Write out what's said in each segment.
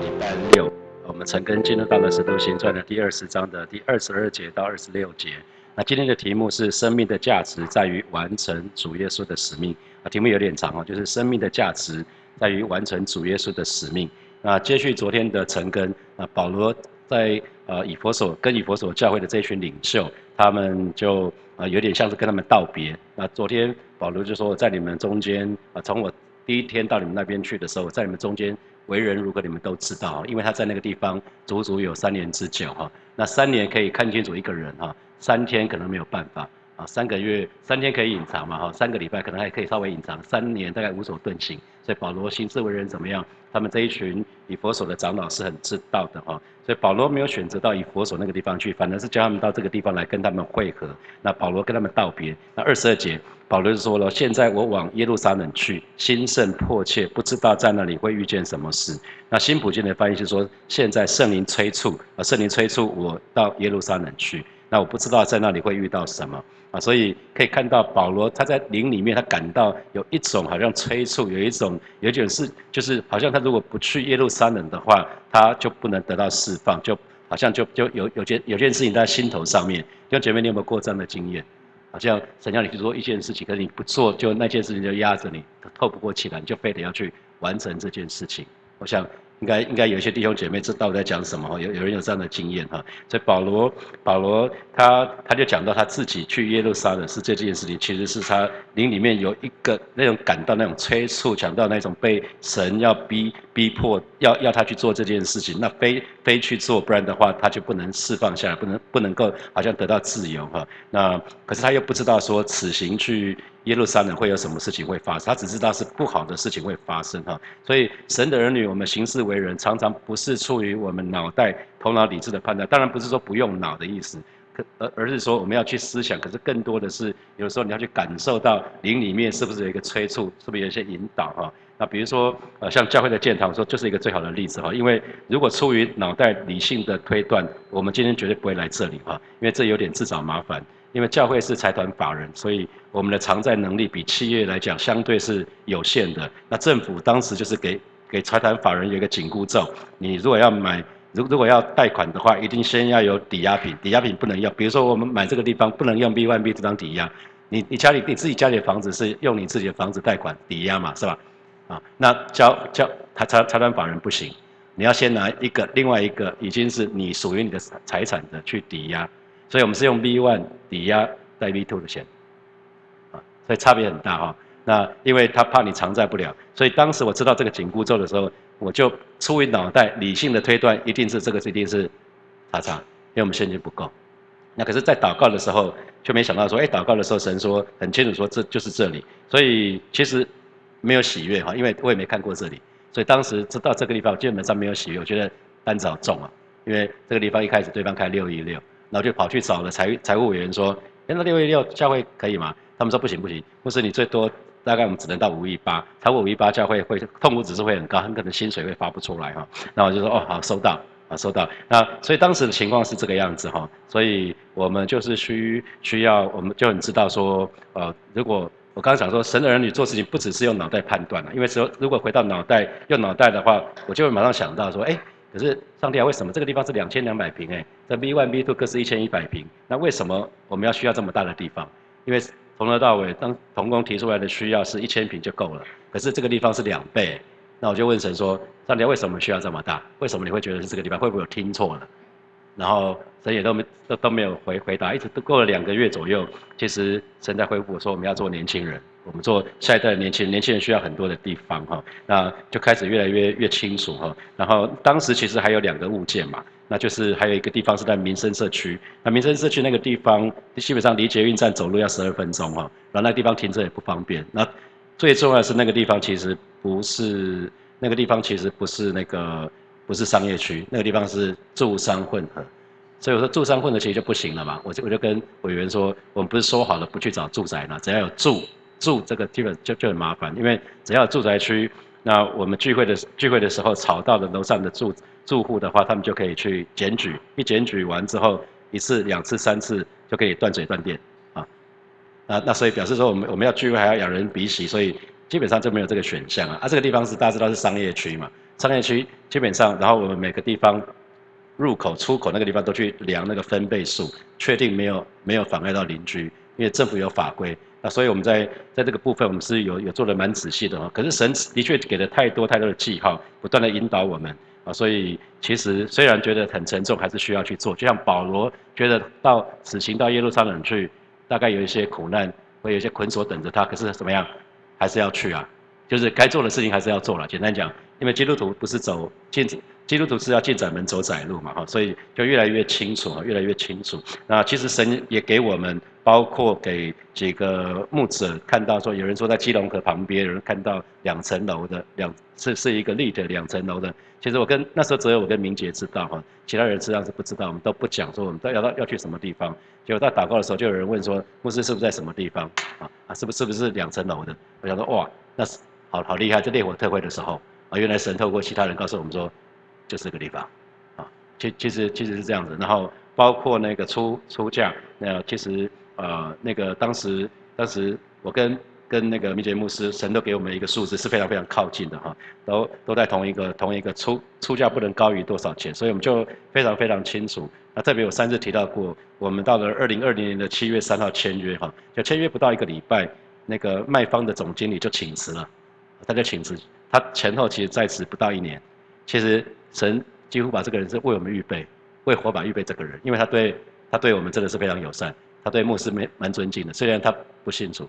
礼拜六，我们陈根进入到了《使徒行传》的第二十章的第二十二节到二十六节。那今天的题目是“生命的价值在于完成主耶稣的使命”。啊，题目有点长哦，就是“生命的价值在于完成主耶稣的使命”。那接续昨天的陈根，那保罗在呃以佛所跟以佛所教会的这群领袖，他们就呃有点像是跟他们道别。那昨天保罗就说，我在你们中间啊，从我第一天到你们那边去的时候，在你们中间。为人如何，你们都知道，因为他在那个地方足足有三年之久哈。那三年可以看清楚一个人哈，三天可能没有办法啊。三个月、三天可以隐藏嘛哈，三个礼拜可能还可以稍微隐藏，三年大概无所遁形。所以保罗行事为人怎么样？他们这一群以佛所的长老是很知道的哈。所以保罗没有选择到以佛所那个地方去，反而是叫他们到这个地方来跟他们会合。那保罗跟他们道别。那二十二节。保罗就说了：“现在我往耶路撒冷去，心甚迫切，不知道在那里会遇见什么事。”那新普金的翻译是说：“现在圣灵催促啊，圣灵催促我到耶路撒冷去。那我不知道在那里会遇到什么啊，所以可以看到保罗他在灵里面，他感到有一种好像催促，有一种有一种是就是好像他如果不去耶路撒冷的话，他就不能得到释放，就好像就就有有件有件事情在心头上面。弟兄姐妹，你有没有过这样的经验？”好像神叫你去做一件事情，可是你不做，就那件事情就压着你，透不过气来，你就非得要去完成这件事情。我想。应该应该有一些弟兄姐妹知道我在讲什么，有有人有这样的经验哈。所以保罗保罗他他就讲到他自己去耶路撒冷是这件事情，其实是他灵里面有一个那种感到那种催促，讲到那种被神要逼逼迫要要他去做这件事情，那非非去做，不然的话他就不能释放下来，不能不能够好像得到自由哈。那可是他又不知道说此行去。耶路撒冷会有什么事情会发生？他只知道是不好的事情会发生哈。所以神的儿女，我们行事为人，常常不是出于我们脑袋、头脑、理智的判断。当然不是说不用脑的意思，可而而是说我们要去思想。可是更多的是，有时候你要去感受到灵里面是不是有一个催促，是不是有一些引导哈？那比如说，呃，像教会的建堂说，就是一个最好的例子哈。因为如果出于脑袋理性的推断，我们今天绝对不会来这里哈，因为这有点自找麻烦。因为教会是财团法人，所以我们的偿债能力比企业来讲相对是有限的。那政府当时就是给给财团法人有一个紧箍咒，你如果要买，如如果要贷款的话，一定先要有抵押品，抵押品不能用。比如说我们买这个地方不能用 B one B 这张抵押，你你家里你自己家里的房子是用你自己的房子贷款抵押嘛，是吧？啊，那交交财财财团法人不行，你要先拿一个另外一个已经是你属于你的财产的去抵押。所以我们是用 B One 抵押贷 B two 的钱，所以差别很大哈。那因为他怕你偿债不了，所以当时我知道这个紧箍咒的时候，我就出于脑袋理性的推断，一定是这个一定是查查，因为我们现金不够。那可是，在祷告的时候，却没想到说，哎，祷告的时候神说很清楚说这就是这里，所以其实没有喜悦哈，因为我也没看过这里，所以当时知道这个地方基本上没有喜悦，我觉得单子好重啊，因为这个地方一开始对方开六一六。然后就跑去找了财财务委员说：“哎，那六一六下会可以吗？”他们说：“不行不行，不是你最多大概我们只能到五亿八，超过五亿八教会会痛苦指数会很高，很可能薪水会发不出来哈。”那我就说：“哦，好，收到啊，收到。”那所以当时的情况是这个样子哈，所以我们就是需需要，我们就很知道说，呃，如果我刚刚讲说神的儿女做事情不只是用脑袋判断了，因为说如果回到脑袋用脑袋的话，我就会马上想到说：“哎。”可是上帝啊，为什么这个地方是两千两百平？哎，这 B one B two 各是一千一百平，那为什么我们要需要这么大的地方？因为从头到尾，当童工提出来的需要是一千平就够了，可是这个地方是两倍，那我就问神说：上帝为什么需要这么大？为什么你会觉得是这个地方？会不会有听错了？然后神也都没都都没有回回答，一直都过了两个月左右，其实神在回复说我们要做年轻人。我们做下一代的年轻人，年轻人需要很多的地方哈，那就开始越来越越清楚哈。然后当时其实还有两个物件嘛，那就是还有一个地方是在民生社区，那民生社区那个地方基本上离捷运站走路要十二分钟哈，然后那地方停车也不方便。那最重要的是那个地方其实不是那个地方其实不是那个不是商业区，那个地方是住商混合，所以我说住商混合其实就不行了嘛。我就我就跟委员说，我们不是说好了不去找住宅嘛，只要有住。住这个地方就就很麻烦，因为只要有住宅区，那我们聚会的聚会的时候吵到了楼上的住住户的话，他们就可以去检举，一检举完之后，一次、两次、三次就可以断水断电啊。那那所以表示说，我们我们要聚会还要仰人鼻息，所以基本上就没有这个选项啊。啊，这个地方是大家知道是商业区嘛，商业区基本上，然后我们每个地方入口、出口那个地方都去量那个分贝数，确定没有没有妨碍到邻居，因为政府有法规。那所以我们在在这个部分，我们是有有做的蛮仔细的哦。可是神的确给了太多太多的记号，不断的引导我们啊。所以其实虽然觉得很沉重，还是需要去做。就像保罗觉得到此行到耶路撒冷去，大概有一些苦难，会有一些捆锁等着他。可是怎么样，还是要去啊。就是该做的事情还是要做了。简单讲，因为基督徒不是走进。基督徒是要进窄门走窄路嘛，哈，所以就越来越清楚啊，越来越清楚。那其实神也给我们，包括给几个牧者看到说，有人说在基隆河旁边，有人看到两层楼的两是是一个立的两层楼的。其实我跟那时候只有我跟明杰知道哈，其他人实际上是不知道，我们都不讲说我们都要到要去什么地方。结果在祷告的时候，就有人问说，牧师是不是在什么地方啊？啊，是不是不是两层楼的？我想说哇，那是好好厉害，在烈火特会的时候啊，原来神透过其他人告诉我们说。就是这个地方，啊，其其实其实是这样子，然后包括那个出出价，那其实呃那个当时当时我跟跟那个米杰牧师，神都给我们一个数字是非常非常靠近的哈，都都在同一个同一个出出价不能高于多少钱，所以我们就非常非常清楚。那特别有三次提到过，我们到了二零二零年的七月三号签约哈，就签约不到一个礼拜，那个卖方的总经理就请辞了，他就请辞，他前后其实在职不到一年，其实。神几乎把这个人是为我们预备，为火把预备这个人，因为他对他对我们真的是非常友善，他对牧师蛮蛮尊敬的。虽然他不信主，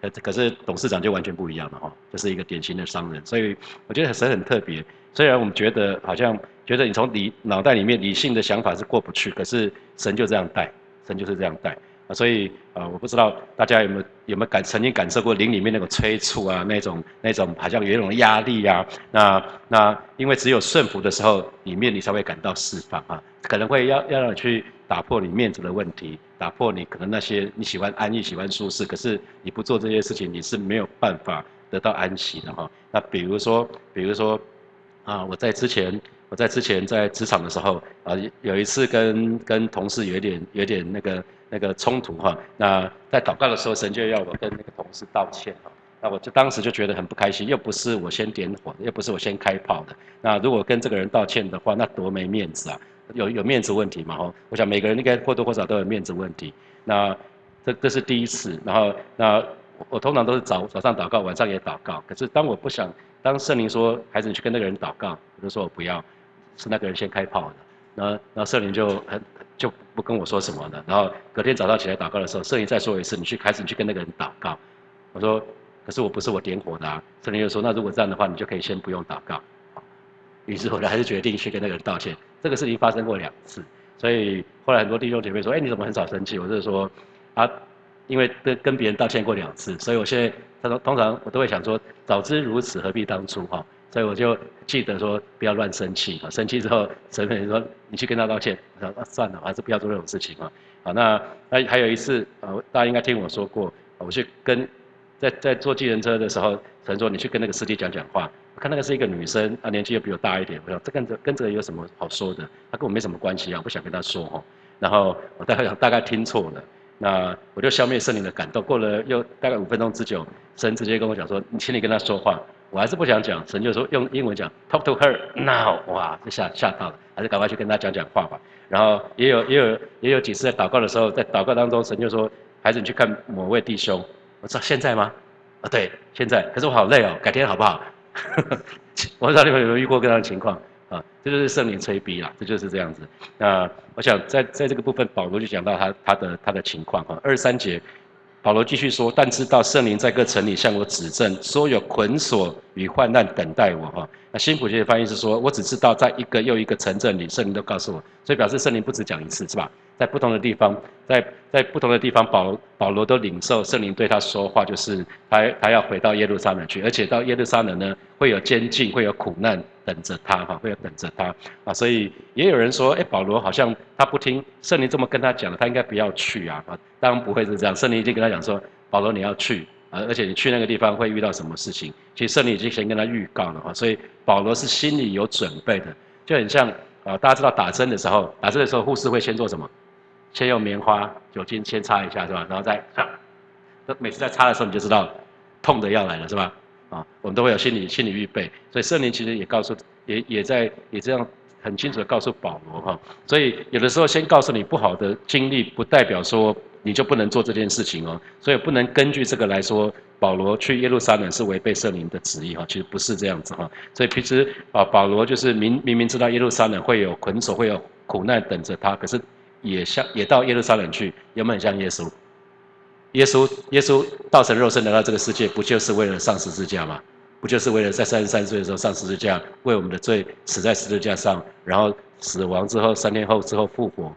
可可是董事长就完全不一样了哈，这是一个典型的商人。所以我觉得神很特别。虽然我们觉得好像觉得你从理脑袋里面理性的想法是过不去，可是神就这样带，神就是这样带。啊，所以啊，我不知道大家有没有有没有感曾经感受过灵里面那个催促啊，那种那种好像有一种压力呀。那那因为只有顺服的时候，里面你才会感到释放啊。可能会要要让你去打破你面子的问题，打破你可能那些你喜欢安逸、喜欢舒适，可是你不做这些事情，你是没有办法得到安息的哈。那比如说，比如说啊，我在之前我在之前在职场的时候啊，有一次跟跟同事有点有点那个。那个冲突哈，那在祷告的时候，神就要我跟那个同事道歉哈，那我就当时就觉得很不开心，又不是我先点火的，又不是我先开炮的，那如果跟这个人道歉的话，那多没面子啊，有有面子问题嘛哈，我想每个人应该或多或少都有面子问题，那这这是第一次，然后那我通常都是早早上祷告，晚上也祷告，可是当我不想，当圣灵说孩子你去跟那个人祷告，我就说我不要，是那个人先开炮的，那那圣灵就很。就不跟我说什么了。然后隔天早上起来祷告的时候，圣灵再说一次，你去开始你去跟那个人祷告。我说，可是我不是我点火的啊。圣灵又说，那如果这样的话，你就可以先不用祷告。于是后来还是决定去跟那个人道歉。这个事情发生过两次，所以后来很多弟兄姐妹说，哎，你怎么很少生气？我是说，啊，因为跟跟别人道歉过两次，所以我现在他说通常我都会想说，早知如此何必当初哈。所以我就记得说不要乱生气啊！生气之后，神父说你去跟他道歉。我说啊算了，还是不要做这种事情啊。好，那那还有一次啊，大家应该听我说过，我去跟在在坐计程车的时候，神说你去跟那个司机讲讲话。我看那个是一个女生，啊年纪又比我大一点。我说这跟这跟这个有什么好说的？他跟我没什么关系啊，我不想跟他说哈。然后我大概大概听错了，那我就消灭圣灵的感动。过了又大概五分钟之久，神直接跟我讲说，你请你跟他说话。我还是不想讲，神就说用英文讲，talk to her now，哇，就吓吓到了，还是赶快去跟他讲讲话吧。然后也有也有也有几次在祷告的时候，在祷告当中，神就说，孩子你去看某位弟兄。我说现在吗？啊，对，现在。可是我好累哦，改天好不好？我不知道你们有没有遇过这样的情况啊？这就是圣灵催逼啦，这就是这样子。那我想在在这个部分，保罗就讲到他他的他的情况哈，二十三节。保罗继续说：“但知道圣灵在各城里向我指证，说有捆锁与患难等待我。”哈，那新普学的翻译是说：“我只知道在一个又一个城镇里，圣灵都告诉我。”所以表示圣灵不止讲一次，是吧？在不同的地方，在在不同的地方，保保罗都领受圣灵对他说话，就是他他要回到耶路撒冷去，而且到耶路撒冷呢，会有监禁，会有苦难等着他，哈，会有等着他啊。所以也有人说：“哎，保罗好像他不听圣灵这么跟他讲，他应该不要去啊。”啊，当然不会是这样，圣灵已经跟他讲说：“保罗你要去啊，而且你去那个地方会遇到什么事情。”其实圣灵已经先跟他预告了啊，所以保罗是心里有准备的，就很像啊，大家知道打针的时候，打针的时候护士会先做什么？先用棉花酒精先擦一下是吧？然后再，那每次在擦的时候你就知道痛的要来了是吧？啊，我们都会有心理心理预备，所以圣灵其实也告诉也也在也这样很清楚的告诉保罗哈。所以有的时候先告诉你不好的经历，不代表说你就不能做这件事情哦。所以不能根据这个来说，保罗去耶路撒冷是违背圣灵的旨意哈。其实不是这样子哈。所以平时啊，保罗就是明明明知道耶路撒冷会有捆锁，会有苦难等着他，可是也像也到耶路撒冷去，有没有很像耶稣？耶稣，耶稣道成肉身来到这个世界，不就是为了上十字架吗？不就是为了在三十三岁的时候上十字架，为我们的罪死在十字架上，然后死亡之后三天后之后复活，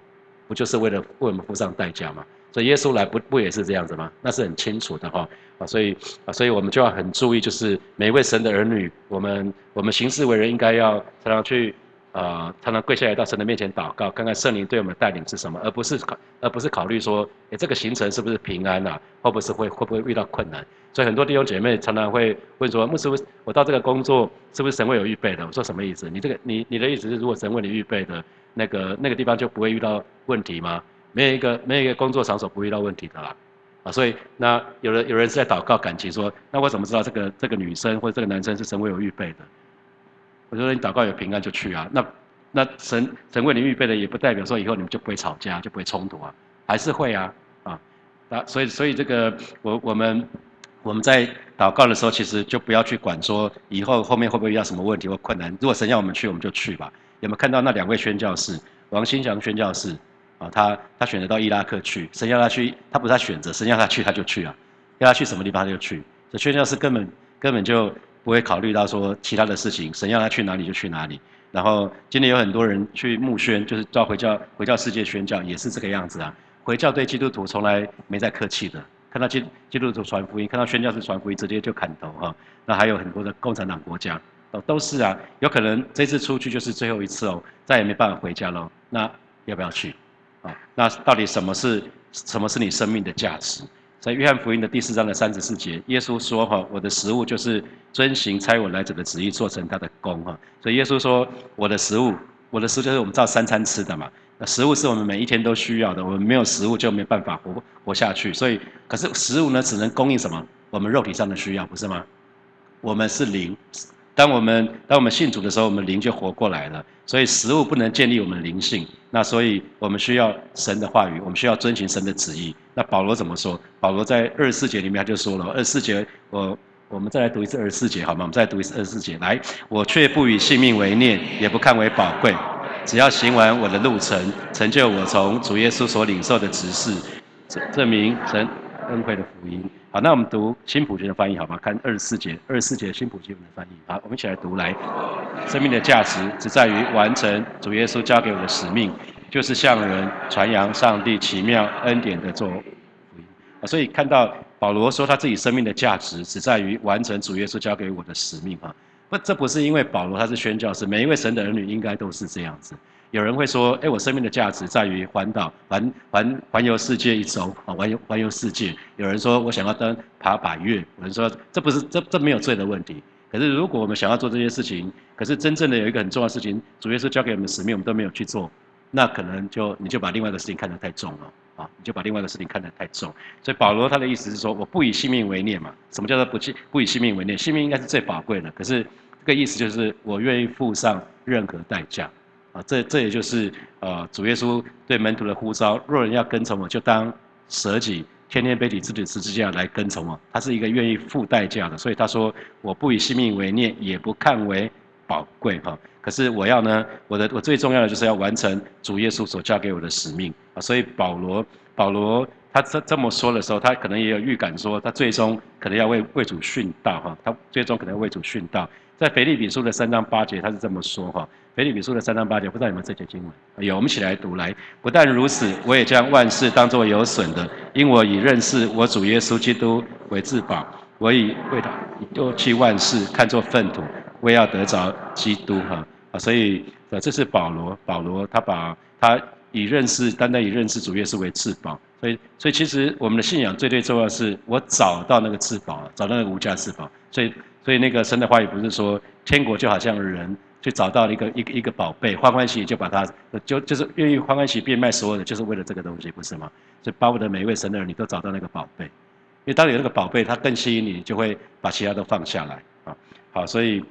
不就是为了为我们付上代价吗？所以耶稣来不不也是这样子吗？那是很清楚的哈啊，所以啊，所以我们就要很注意，就是每一位神的儿女，我们我们行事为人应该要常常去。啊，常常跪下来到神的面前祷告，看看圣灵对我们的带领是什么，而不是考，而不是考虑说，哎，这个行程是不是平安呐？会不会会会不会遇到困难？所以很多弟兄姐妹常常会问说，牧师，我到这个工作是不是神为我预备的？我说什么意思？你这个你你的意思是，如果神为你预备的那个那个地方就不会遇到问题吗？没有一个没有一个工作场所不会遇到问题的啦。啊，所以那有人有人是在祷告感情说，那我怎么知道这个这个女生或者这个男生是神为我预备的？我说你祷告有平安就去啊，那那神神为你预备的也不代表说以后你们就不会吵架就不会冲突啊，还是会啊啊，那所以所以这个我我们我们在祷告的时候，其实就不要去管说以后后面会不会遇到什么问题或困难。如果神要我们去，我们就去吧。有没有看到那两位宣教士，王新祥宣教士啊？他他选择到伊拉克去，神要他去，他不是他选择，神要他去他就去啊，要他去什么地方他就去。这宣教士根本根本就。不会考虑到说其他的事情，神要他去哪里就去哪里。然后今天有很多人去募宣，就是到回教回教世界宣教，也是这个样子啊。回教对基督徒从来没在客气的，看到基基督徒传福音，看到宣教士传福音，直接就砍头哈。那还有很多的共产党国家，哦都是啊。有可能这次出去就是最后一次哦，再也没办法回家喽。那要不要去？啊，那到底什么是什么是你生命的价值？在约翰福音的第四章的三十四节，耶稣说：“哈，我的食物就是遵行差我来者的旨意，做成他的功。”哈，所以耶稣说：“我的食物，我的食物就是我们照三餐吃的嘛。那食物是我们每一天都需要的，我们没有食物就没办法活活下去。所以，可是食物呢，只能供应什么？我们肉体上的需要，不是吗？我们是灵。”当我们当我们信主的时候，我们灵就活过来了。所以食物不能建立我们灵性，那所以我们需要神的话语，我们需要遵循神的旨意。那保罗怎么说？保罗在二十四节里面他就说了：二十四节，我我们再来读一次二十四节好吗？我们再读一次二十四节。来，我却不以性命为念，也不看为宝贵，只要行完我的路程，成就我从主耶稣所领受的职事，证证明神恩惠的福音。好，那我们读新普京的翻译，好吗？看二十四节，二十四节新普京的翻译。好，我们一起来读。来，生命的价值只在于完成主耶稣交给我的使命，就是向人传扬上帝奇妙恩典的作福音。啊，所以看到保罗说他自己生命的价值只在于完成主耶稣交给我的使命。哈，不，这不是因为保罗他是宣教士，每一位神的儿女应该都是这样子。有人会说：“哎，我生命的价值在于环岛、环环环游世界一周啊，环游环游世界。”有人说：“我想要登爬百越。”有人说：“这不是这这没有罪的问题。”可是如果我们想要做这些事情，可是真正的有一个很重要的事情，主耶稣交给我们的使命，我们都没有去做，那可能就你就把另外的事情看得太重了啊！你就把另外的事情看得太重。所以保罗他的意思是说：“我不以性命为念嘛。”什么叫做不不不以性命为念？性命应该是最宝贵的。可是这个意思就是我愿意付上任何代价。啊，这这也就是呃主耶稣对门徒的呼召。若人要跟从我，就当舍己，天天背起自己的十字架来跟从我。他是一个愿意付代价的，所以他说：“我不以性命为念，也不看为宝贵。”哈，可是我要呢，我的我最重要的就是要完成主耶稣所交给我的使命啊。所以保罗保罗他这这么说的时候，他可能也有预感说，他最终可能要为为主殉道哈。他最终可能为主殉道。在腓立比书的三章八节，他是这么说哈。腓立比书的三章八节，不知道有没有这节经文？有，我们一起来读来。不但如此，我也将万事当作有损的，因我以认识我主耶稣基督为至宝。我以为他丢弃万事，看作粪土，为要得着基督哈啊！所以呃，这是保罗，保罗他把他以认识，单单以认识主耶稣为至宝。所以，所以其实我们的信仰最最重要是，我找到那个至宝，找到那个无价至宝。所以。所以那个神的话语不是说天国就好像人就找到了一个一个一个宝贝，欢欢喜喜就把它就就是愿意欢欢喜喜变卖所有的，就是为了这个东西，不是吗？所以巴不得每一位神的人，你都找到那个宝贝，因为当你有那个宝贝，它更吸引你，就会把其他都放下来啊。好，所以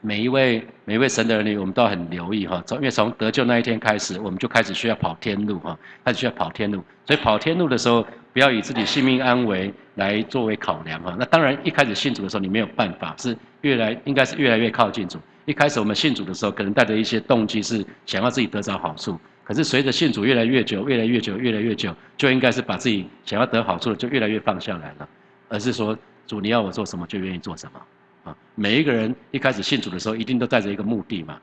每一位每一位神的儿女，我们都很留意哈。从因为从得救那一天开始，我们就开始需要跑天路哈，开始需要跑天路。所以跑天路的时候，不要以自己性命安危来作为考量哈。那当然，一开始信主的时候，你没有办法，是越来应该是越来越靠近主。一开始我们信主的时候，可能带着一些动机是想要自己得着好处。可是随着信主越来越久，越来越久，越来越久，就应该是把自己想要得好处的就越来越放下来了，而是说主你要我做什么就愿意做什么。啊，每一个人一开始信主的时候，一定都带着一个目的嘛。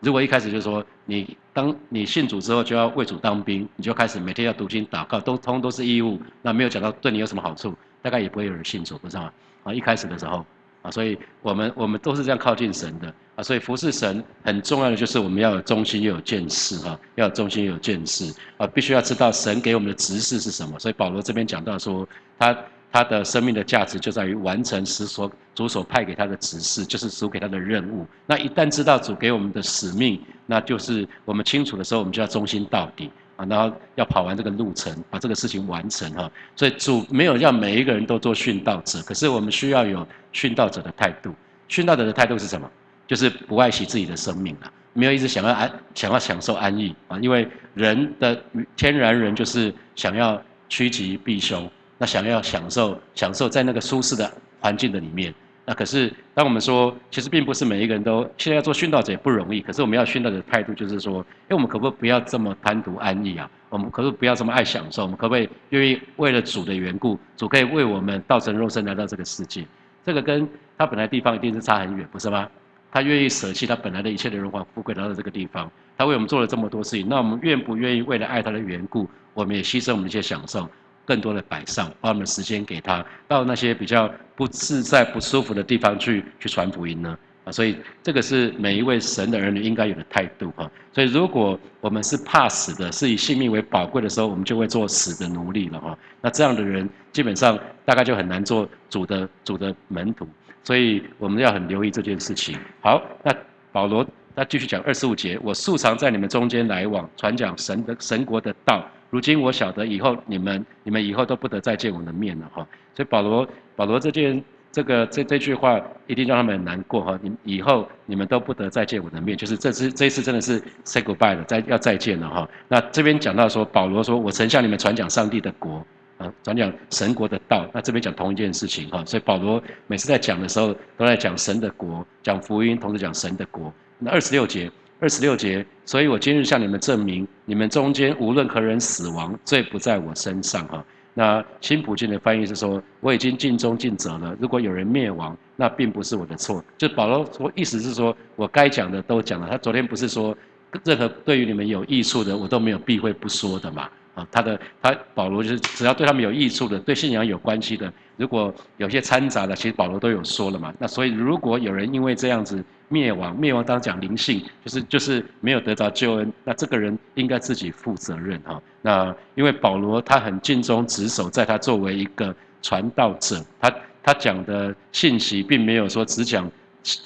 如果一开始就说你当你信主之后就要为主当兵，你就开始每天要读经祷告，都通都是义务，那没有讲到对你有什么好处，大概也不会有人信主，不是吗？啊，一开始的时候，啊，所以我们我们都是这样靠近神的啊，所以服侍神很重要的就是我们要有忠心又有见识哈，要有忠心又有见识啊，必须要知道神给我们的指示是什么。所以保罗这边讲到说他。他的生命的价值就在于完成主所主所派给他的指示，就是主给他的任务。那一旦知道主给我们的使命，那就是我们清楚的时候，我们就要忠心到底啊，然后要跑完这个路程，把这个事情完成哈。所以主没有让每一个人都做殉道者，可是我们需要有殉道者的态度。殉道者的态度是什么？就是不爱惜自己的生命啊，没有一直想要安，想要享受安逸啊。因为人的天然人就是想要趋吉避凶。那想要享受享受在那个舒适的环境的里面，那可是当我们说，其实并不是每一个人都现在要做殉道者也不容易。可是我们要殉道者的态度就是说，哎，我们可不可以不要这么贪图安逸啊？我们可不可以不要这么爱享受？我们可不可以愿意为了主的缘故，主可以为我们道成肉身来到这个世界？这个跟他本来地方一定是差很远，不是吗？他愿意舍弃他本来的一切的荣华富贵来到这个地方，他为我们做了这么多事情，那我们愿不愿意为了爱他的缘故，我们也牺牲我们一些享受？更多的摆上，把我们的时间给他，到那些比较不自在、不舒服的地方去去传福音呢？啊，所以这个是每一位神的儿女应该有的态度哈。所以如果我们是怕死的，是以性命为宝贵的时候，我们就会做死的奴隶了哈。那这样的人基本上大概就很难做主的主的门徒，所以我们要很留意这件事情。好，那保罗他继续讲二十五节，我素常在你们中间来往，传讲神的神国的道。如今我晓得以后你们你们以后都不得再见我的面了哈，所以保罗保罗这件这个这这句话一定让他们很难过哈，你以后你们都不得再见我的面，就是这次这一次真的是 say goodbye 了，再要再见了哈。那这边讲到说保罗说我曾向你们传讲上帝的国啊，传讲神国的道，那这边讲同一件事情哈，所以保罗每次在讲的时候都在讲神的国，讲福音，同时讲神的国。那二十六节。二十六节，所以我今日向你们证明，你们中间无论何人死亡，罪不在我身上哈。那新普京的翻译是说，我已经尽忠尽责了。如果有人灭亡，那并不是我的错。就保罗说，意思是说我该讲的都讲了。他昨天不是说，任何对于你们有益处的，我都没有避讳不说的嘛。啊，他的他保罗就是只要对他们有益处的，对信仰有关系的，如果有些掺杂的，其实保罗都有说了嘛。那所以如果有人因为这样子。灭亡，灭亡当讲灵性，就是就是没有得到救恩，那这个人应该自己负责任哈。那因为保罗他很尽忠职守，在他作为一个传道者，他他讲的信息并没有说只讲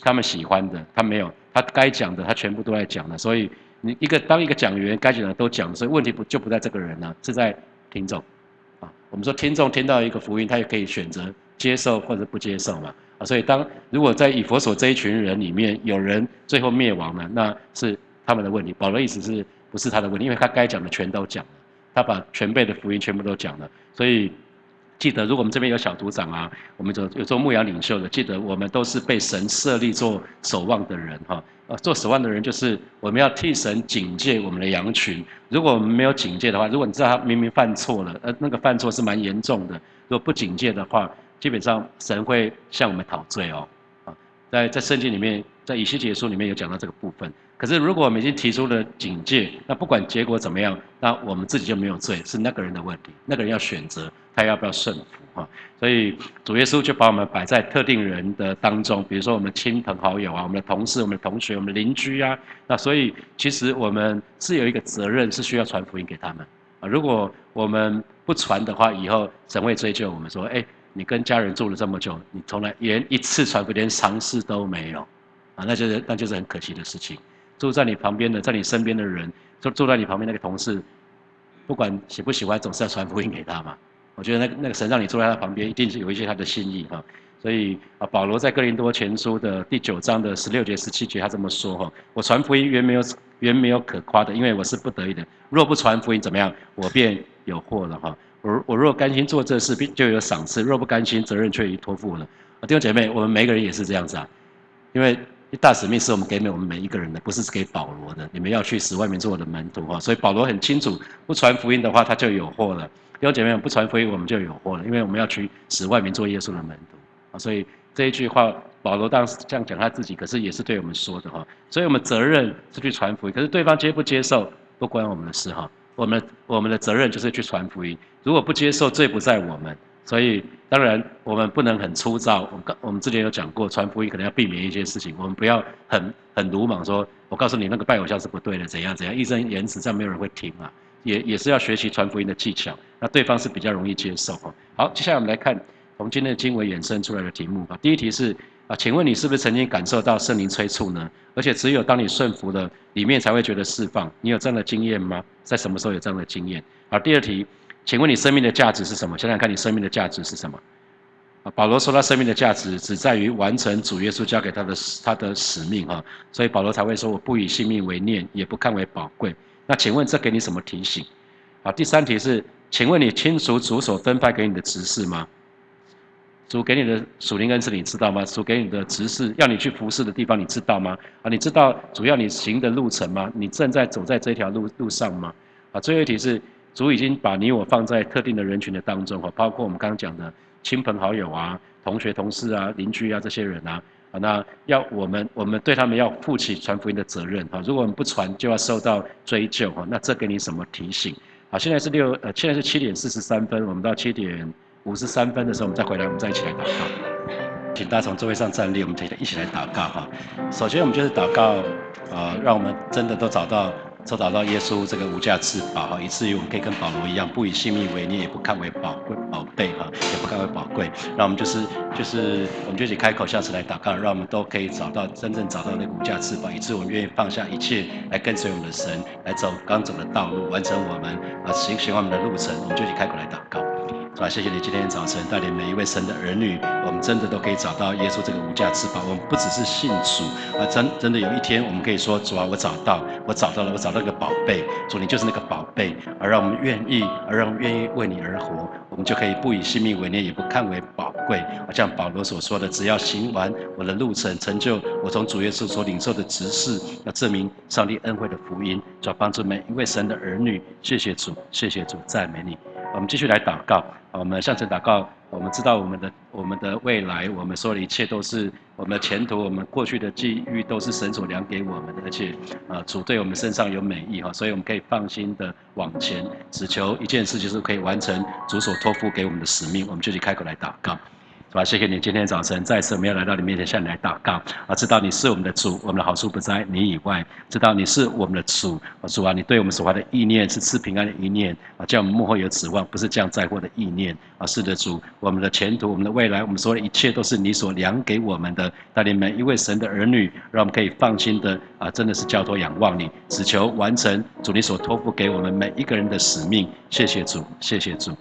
他们喜欢的，他没有，他该讲的他全部都在讲的。所以你一个当一个讲员，该讲的都讲，所以问题不就不在这个人了，是在听众啊。我们说听众听到一个福音，他也可以选择接受或者不接受嘛。啊，所以当如果在以佛所这一群人里面有人最后灭亡了，那是他们的问题。保罗意思是不是他的问题？因为他该讲的全都讲了，他把全备的福音全部都讲了。所以记得，如果我们这边有小组长啊，我们有有做牧羊领袖的，记得我们都是被神设立做守望的人哈。呃，做守望的人就是我们要替神警戒我们的羊群。如果我们没有警戒的话，如果你知道他明明犯错了，呃，那个犯错是蛮严重的，如果不警戒的话。基本上神会向我们讨罪哦，啊，在在圣经里面，在以西结书里面有讲到这个部分。可是如果我们已经提出了警戒，那不管结果怎么样，那我们自己就没有罪，是那个人的问题。那个人要选择他要不要顺服哈。所以主耶稣就把我们摆在特定人的当中，比如说我们亲朋好友啊，我们的同事、我们的同学、我们的邻居啊。那所以其实我们是有一个责任，是需要传福音给他们啊。如果我们不传的话，以后神会追究我们说，哎。你跟家人住了这么久，你从来连一次传福连尝试都没有，啊，那就是那就是很可惜的事情。住在你旁边的，在你身边的人，就住在你旁边那个同事，不管喜不喜欢，总是要传福音给他嘛。我觉得那那个神让你坐在他旁边，一定是有一些他的心意哈。所以啊，保罗在哥林多前书的第九章的十六节、十七节，他这么说哈：我传福音原没有原没有可夸的，因为我是不得已的。若不传福音，怎么样？我便有祸了哈。我我若甘心做这事，并就有赏赐；若不甘心，责任却已托付了。弟兄姐妹，我们每个人也是这样子啊，因为大使命是我们给我们每一个人的，不是给保罗的。你们要去使外面做我的门徒哈。所以保罗很清楚，不传福音的话，他就有祸了。弟兄姐妹，不传福音，我们就有祸了，因为我们要去使外面做耶稣的门徒啊。所以这一句话，保罗当时这样讲他自己，可是也是对我们说的哈。所以我们责任是去传福音，可是对方接不接受不关我们的事哈。我们我们的责任就是去传福音，如果不接受，罪不在我们。所以当然我们不能很粗糙。我刚我们之前有讲过，传福音可能要避免一些事情，我们不要很很鲁莽说，我告诉你那个拜偶像是不对的，怎样怎样，义正言辞，这样没有人会听啊。也也是要学习传福音的技巧，那对方是比较容易接受哈。好，接下来我们来看。从今天的经文衍生出来的题目啊，第一题是啊，请问你是不是曾经感受到圣灵催促呢？而且只有当你顺服了，里面才会觉得释放。你有这样的经验吗？在什么时候有这样的经验？好，第二题，请问你生命的价值是什么？想想看你生命的价值是什么？啊，保罗说他生命的价值只在于完成主耶稣交给他的他的使命哈，所以保罗才会说我不以性命为念，也不看为宝贵。那请问这给你什么提醒？好，第三题是，请问你清楚主所分派给你的指示吗？主给你的属灵恩赐，你知道吗？主给你的指示，要你去服侍的地方，你知道吗？啊，你知道主要你行的路程吗？你正在走在这条路路上吗？啊，最后一题是，主已经把你我放在特定的人群的当中哈，包括我们刚刚讲的亲朋好友啊、同学同事啊、邻居啊这些人啊，啊，那要我们我们对他们要负起传福音的责任哈。如果我们不传，就要受到追究哈。那这给你什么提醒？好，现在是六呃，现在是七点四十三分，我们到七点。五十三分的时候，我们再回来，我们再一起来祷告。请大家从座位上站立，我们一起一起来祷告哈。首先，我们就是祷告，呃，让我们真的都找到，找到耶稣这个无价之宝哈，以至于我们可以跟保罗一样，不以性命为念，也不看为宝贵宝贝哈，也不看为宝贵。那我们就是就是，我们就一起开口，下次来祷告，让我们都可以找到真正找到那个无价之宝，以致我们愿意放下一切来跟随我们的神，来走刚走的道路，完成我们啊行行我们的路程。我们就一起开口来祷告。是吧？谢谢你今天早晨带领每一位神的儿女，我们真的都可以找到耶稣这个无价之宝。我们不只是信主，啊，真真的有一天我们可以说主啊，我找到，我找到了，我找到一个宝贝。主，你就是那个宝贝，而让我们愿意，而让我们愿意为你而活，我们就可以不以性命为念，也不看为宝贵。好像保罗所说的，只要行完我的路程，成就我从主耶稣所领受的职事，要证明上帝恩惠的福音，主要帮助每一位神的儿女。谢谢主，谢谢主，赞美你。我们继续来祷告。我们向神祷告。我们知道我们的我们的未来，我们说的一切都是我们的前途，我们过去的际遇都是神所量给我们的。而且，啊，主对我们身上有美意哈，所以我们可以放心的往前，只求一件事，就是可以完成主所托付给我们的使命。我们就去开口来祷告。是吧？谢谢你今天早晨再次我们要来到你面前向你来祷告啊！知道你是我们的主，我们的好处不在你以外。知道你是我们的主，主啊，你对我们所怀的意念是赐平安的意念啊，叫我们幕后有指望，不是降灾祸的意念啊！是的，主，我们的前途、我们的未来，我们所有的一切都是你所量给我们的。带领每一位神的儿女，让我们可以放心的啊，真的是交托仰望你，只求完成主你所托付给我们每一个人的使命。谢谢主，谢谢主。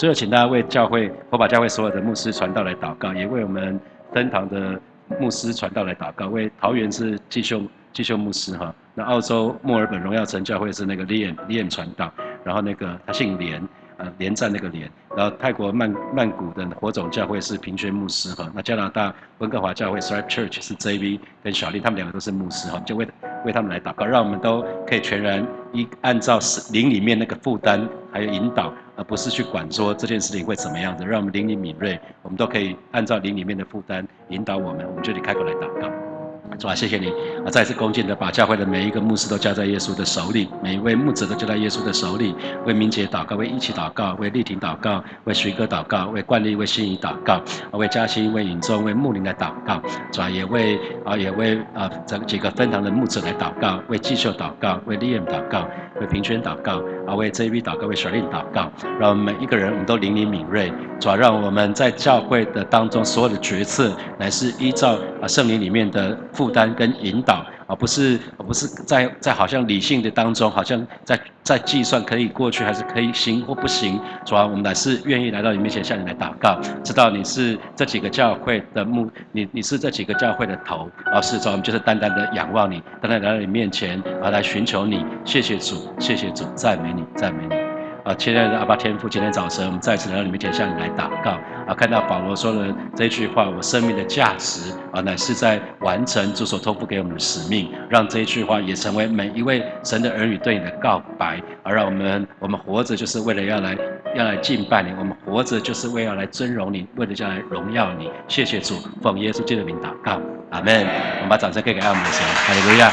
最后，请大家为教会，我把教会所有的牧师传道来祷告，也为我们登堂的牧师传道来祷告。为桃园是继续继续牧师哈，那澳洲墨尔本荣耀城教会是那个 Liam Liam 传道，然后那个他姓连。呃，连战那个连，然后泰国曼曼谷的火种教会是平宣牧师哈，那加拿大温哥华教会 Stripe Church 是 JV 跟小丽，他们两个都是牧师哈，就为为他们来祷告，让我们都可以全然一按照灵里面那个负担还有引导，而不是去管说这件事情会怎么样子，让我们灵里敏锐，我们都可以按照灵里面的负担引导我们，我们就得开口来祷告。主啊，谢谢你啊！再次恭敬的把教会的每一个牧师都交在耶稣的手里，每一位牧者都交在耶稣的手里，为明杰祷告，为一起祷告，为丽婷祷告，为徐哥祷告，为冠丽、为心仪祷告，啊为嘉欣、为尹忠、为牧林来祷告。主啊，也为啊，也为啊这几个分堂的牧者来祷告，为继秀祷告，为利 m 祷告，为平轩祷告，啊，为 JV 祷告，为小丽祷告。让我们每一个人我们都灵灵敏锐，主啊，让我们在教会的当中所有的决策乃是依照啊圣灵里面的。负担跟引导。而，不是而不是在在好像理性的当中，好像在在计算可以过去还是可以行或不行。主啊，我们乃是愿意来到你面前向你来祷告，知道你是这几个教会的目，你你是这几个教会的头，而是主，我们就是单单的仰望你，单单来到你面前而来寻求你。谢谢主，谢谢主，赞美你，赞美你。啊，亲爱的阿爸天父，今天早晨我们再次来到你面前向你来祷告。啊，看到保罗说的这一句话，我生命的价值啊，乃是在完成主所托付给我们的使命，让这一句话也成为每一位神的儿女对你的告白。而让我们我们活着就是为了要来要来敬拜你，我们活着就是为了来尊荣你，为了要来荣耀你。谢谢主，奉耶稣基督的名祷告，阿门。我们把掌声给给阿门的神，哈利路亚。